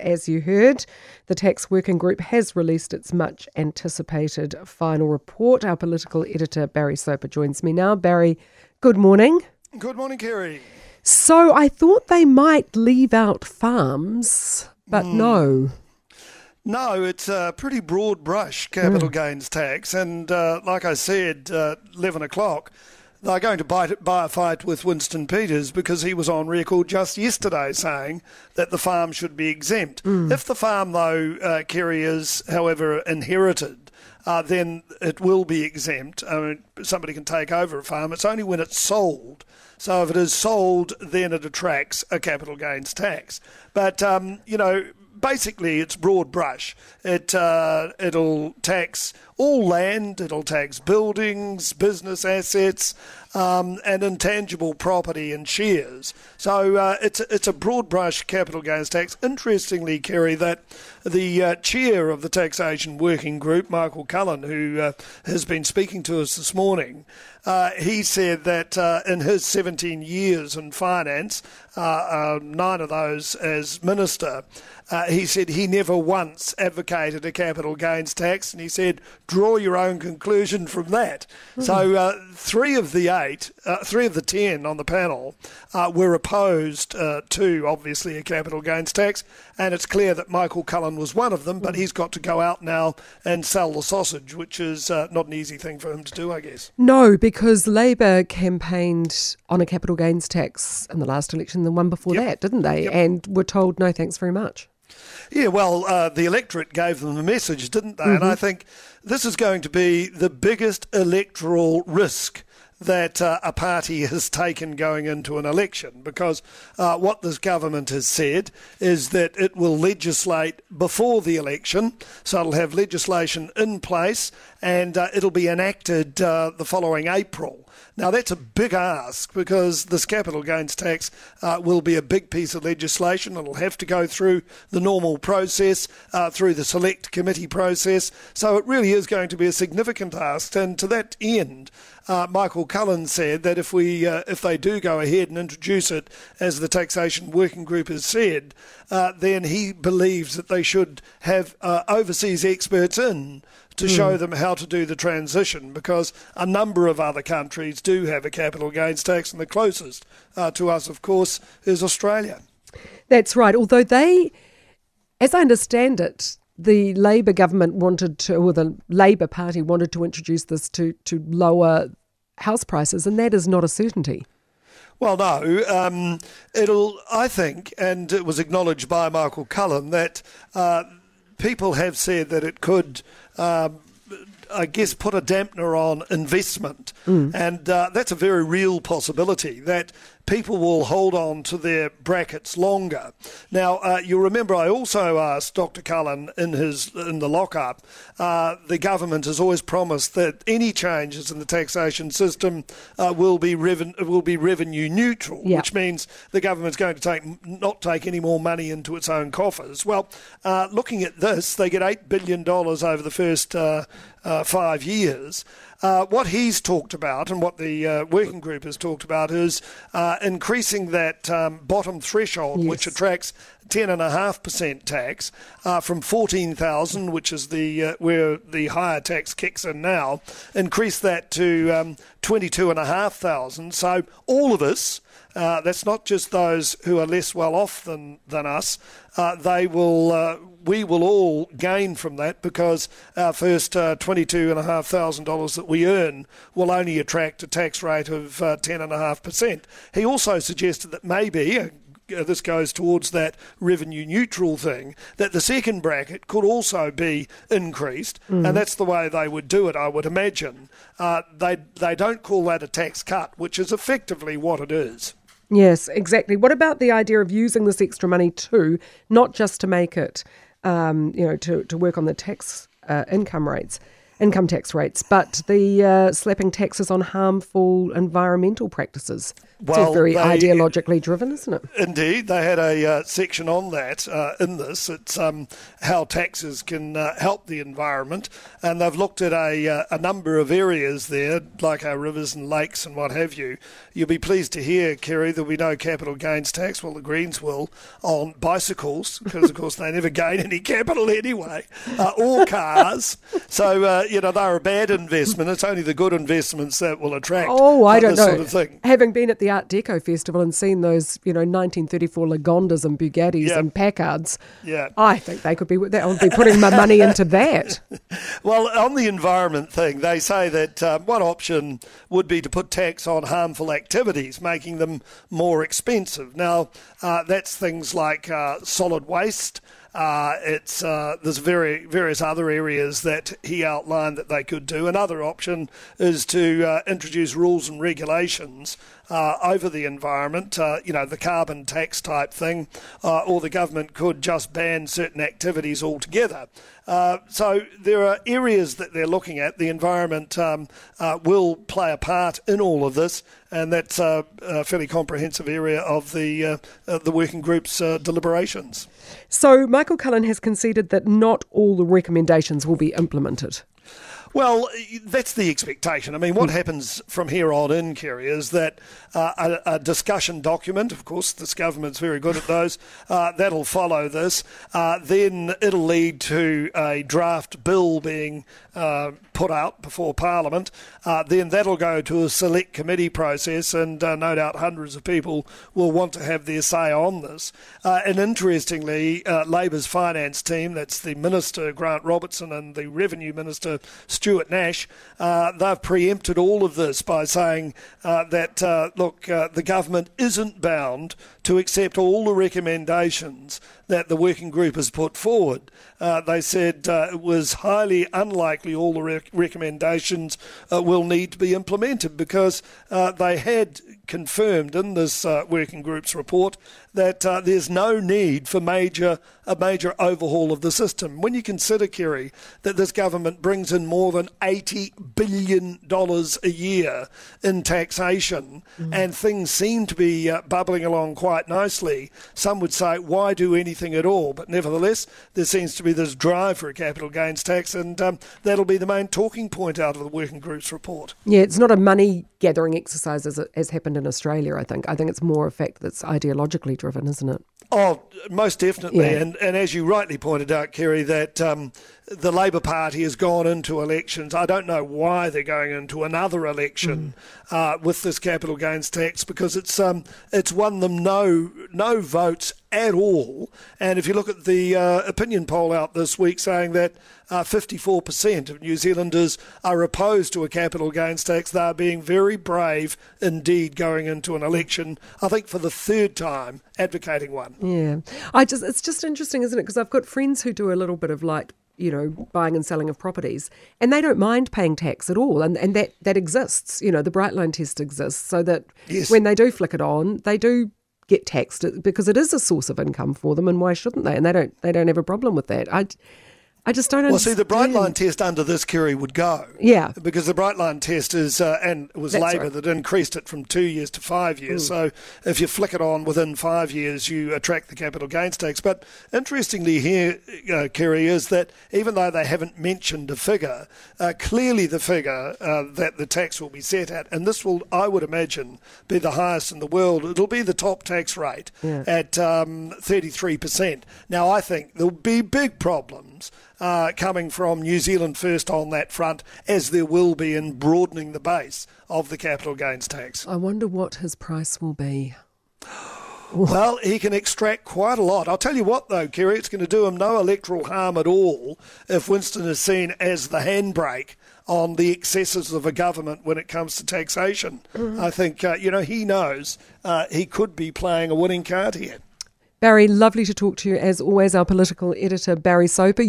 as you heard, the tax working group has released its much anticipated final report. Our political editor, Barry Soper, joins me now. Barry, good morning. Good morning, Kerry. So I thought they might leave out farms, but mm. no. No, it's a pretty broad brush capital mm. gains tax. And uh, like I said, uh, 11 o'clock, they're going to bite, buy a fight with Winston Peters because he was on record just yesterday saying that the farm should be exempt. Mm. If the farm, though, uh, Kerry, is, however, inherited, uh, then it will be exempt. I mean, somebody can take over a farm. It's only when it's sold. So if it is sold, then it attracts a capital gains tax. But, um, you know, basically it's broad brush. It uh, it'll tax all land, it'll tax buildings, business assets, um, and intangible property and shares. So uh, it's it's a broad brush capital gains tax. Interestingly, Kerry, that the uh, chair of the taxation working group, Michael Cullen, who uh, has been speaking to us this morning, uh, he said that uh, in his 17 years in finance, uh, nine of those as minister, he said he never once advocated a capital gains tax, and he said draw your own conclusion from that. Mm. So uh, three of the eight, uh, three of the ten on the panel uh, were opposed to obviously a capital gains tax, and it's clear that Michael Cullen was one of them, but hmm. he's got to go out now and sell the sausage, which is uh, not an easy thing for him to do, I guess. No, because Labor campaigned on a capital gains tax in the last election, the one before yep. that, didn't they? Yep. And were told no thanks very much. Yeah, well, uh, the electorate gave them the message, didn't they? Mm-hmm. And I think this is going to be the biggest electoral risk that uh, a party has taken going into an election because uh, what this government has said is that it will legislate before the election, so it'll have legislation in place and uh, it'll be enacted uh, the following April. Now, that's a big ask because this capital gains tax uh, will be a big piece of legislation. It'll have to go through the normal process, uh, through the select committee process. So it really is going to be a significant ask. And to that end, uh, Michael Cullen said that if we uh, if they do go ahead and introduce it as the taxation working group has said, uh, then he believes that they should have uh, overseas experts in to mm. show them how to do the transition because a number of other countries do have a capital gains tax, and the closest uh, to us, of course, is Australia. That's right. Although they, as I understand it, the Labor government wanted to, or the Labor Party wanted to introduce this to, to lower house prices, and that is not a certainty. Well, no. Um, it'll, I think, and it was acknowledged by Michael Cullen that uh, people have said that it could. Um, I guess, put a dampener on investment. Mm. And uh, that's a very real possibility that people will hold on to their brackets longer. Now, uh, you'll remember I also asked Dr. Cullen in his in the lockup. Uh, the government has always promised that any changes in the taxation system uh, will be reven- will be revenue neutral, yeah. which means the government's going to take not take any more money into its own coffers. Well, uh, looking at this, they get eight billion dollars over the first uh, uh, five years. Uh, what he's talked about and what the uh, working group has talked about is uh, increasing that um, bottom threshold, yes. which attracts 10.5% tax uh, from 14,000, which is the uh, where the higher tax kicks in now, increase that to um, 22,500. So all of us uh, that's not just those who are less well off than, than us. Uh, they will, uh, we will all gain from that because our first uh, $22,500 that we earn will only attract a tax rate of 10.5%. Uh, he also suggested that maybe, uh, this goes towards that revenue neutral thing, that the second bracket could also be increased, mm. and that's the way they would do it, I would imagine. Uh, they, they don't call that a tax cut, which is effectively what it is. Yes, exactly. What about the idea of using this extra money too, not just to make it, um, you know, to, to work on the tax uh, income rates, income tax rates, but the uh, slapping taxes on harmful environmental practices. It's all very they- ideologically driven, isn't it? Indeed, they had a uh, section on that uh, in this. It's um, how taxes can uh, help the environment, and they've looked at a, uh, a number of areas there, like our rivers and lakes and what have you. You'll be pleased to hear, Kerry, there'll be no capital gains tax. Well, the Greens will on bicycles, because of course they never gain any capital anyway, uh, or cars. So uh, you know they're a bad investment. It's only the good investments that will attract. Oh, I uh, don't know. Sort of thing. Having been at the Art Deco Festival and seen those, you know, 1934 Lagondas and Bugattis Yeah. and Packards, Yeah. I think they could be. They would be putting my money into that. Well, on the environment thing, they say that um, one option would be to put tax on harmful activities, making them more expensive. Now, uh, that's things like uh, solid waste. Uh, it's uh, there's very various other areas that he outlined that they could do. Another option is to uh, introduce rules and regulations uh, over the environment. Uh, you know, the carbon tax type thing, uh, or the government could just ban certain activities altogether. So there are areas that they're looking at. The environment um, will play a part in all of this, and that's uh, a fairly comprehensive area of the the working group's deliberations. So Michael Cullen has conceded that not all the recommendations will be implemented. Well, that's the expectation. I mean, what happens from here on in, Kerry, is that uh, a, a discussion document, of course, this government's very good at those, uh, that'll follow this. Uh, then it'll lead to a draft bill being uh, put out before Parliament. Uh, then that'll go to a select committee process, and uh, no doubt hundreds of people will want to have their say on this. Uh, and interestingly, uh, Labor's finance team, that's the Minister Grant Robertson and the Revenue Minister Stuart Nash, uh, they've preempted all of this by saying uh, that, uh, look, uh, the government isn't bound to accept all the recommendations that the working group has put forward. Uh, they said it was highly unlikely all the rec- recommendations will need to be implemented because they had confirmed in this uh, working group's report that uh, there's no need for major a major overhaul of the system. When you consider, Kerry, that this government brings in more than eighty billion dollars a year in taxation, and things seem to be uh, bubbling along quite nicely, some would say, why do anything at all? But nevertheless, there seems to be this drive for a capital gains tax, and um, that'll be the main talking point out of the working group's report. Yeah, it's not a money gathering exercise as it has happened in Australia, I think. I think it's more a fact that's ideologically driven, isn't it? Oh, most definitely. Yeah. And, and as you rightly pointed out, Kerry, that um, the Labor Party has gone into elections. I don't know why they're going into another election uh, with this capital gains tax because it's um, it's won them no no votes at all. And if you look at the uh, opinion poll out this week saying that uh, 54% of New Zealanders are opposed to a capital gains tax, they are being very brave indeed going into an election, I think for the third time, advocating one. Yeah. I just it's just interesting, isn't it? Because I've got friends who do a little bit of like, you know, buying and selling of properties and they don't mind paying tax at all. And and that that exists. You know, the bright line test exists so that Yes. when they do flick it on, they do get taxed because it is a source of income for them and why shouldn't they? And they don't they don't have a problem with that. I I just don't understand. Well, see, the bright line test under this, Kerry, would go. Yeah. Because the bright line test is, uh, and it was That's Labor right. that increased it from two years to five years. So if you flick it on within five years, you attract the capital gains tax. But interestingly, here, uh, Kerry, is that even though they haven't mentioned a figure, uh, clearly the figure uh, that the tax will be set at, and this will, I would imagine, be the highest in the world. It'll be the top tax rate Yeah. at um, 33%. Now, I think there'll be big problems uh, coming from New Zealand first on that front, as there will be in broadening the base of the capital gains tax. I wonder what his price will be. Well, he can extract quite a lot. I'll tell you what, though, Kerry, it's going to do him no electoral harm at all if Winston is seen as the handbrake on the excesses of a government when it comes to taxation. I think, uh, you know, he knows uh, he could be playing a winning card here. Barry, lovely to talk to you as always, our political editor, Barry Soper.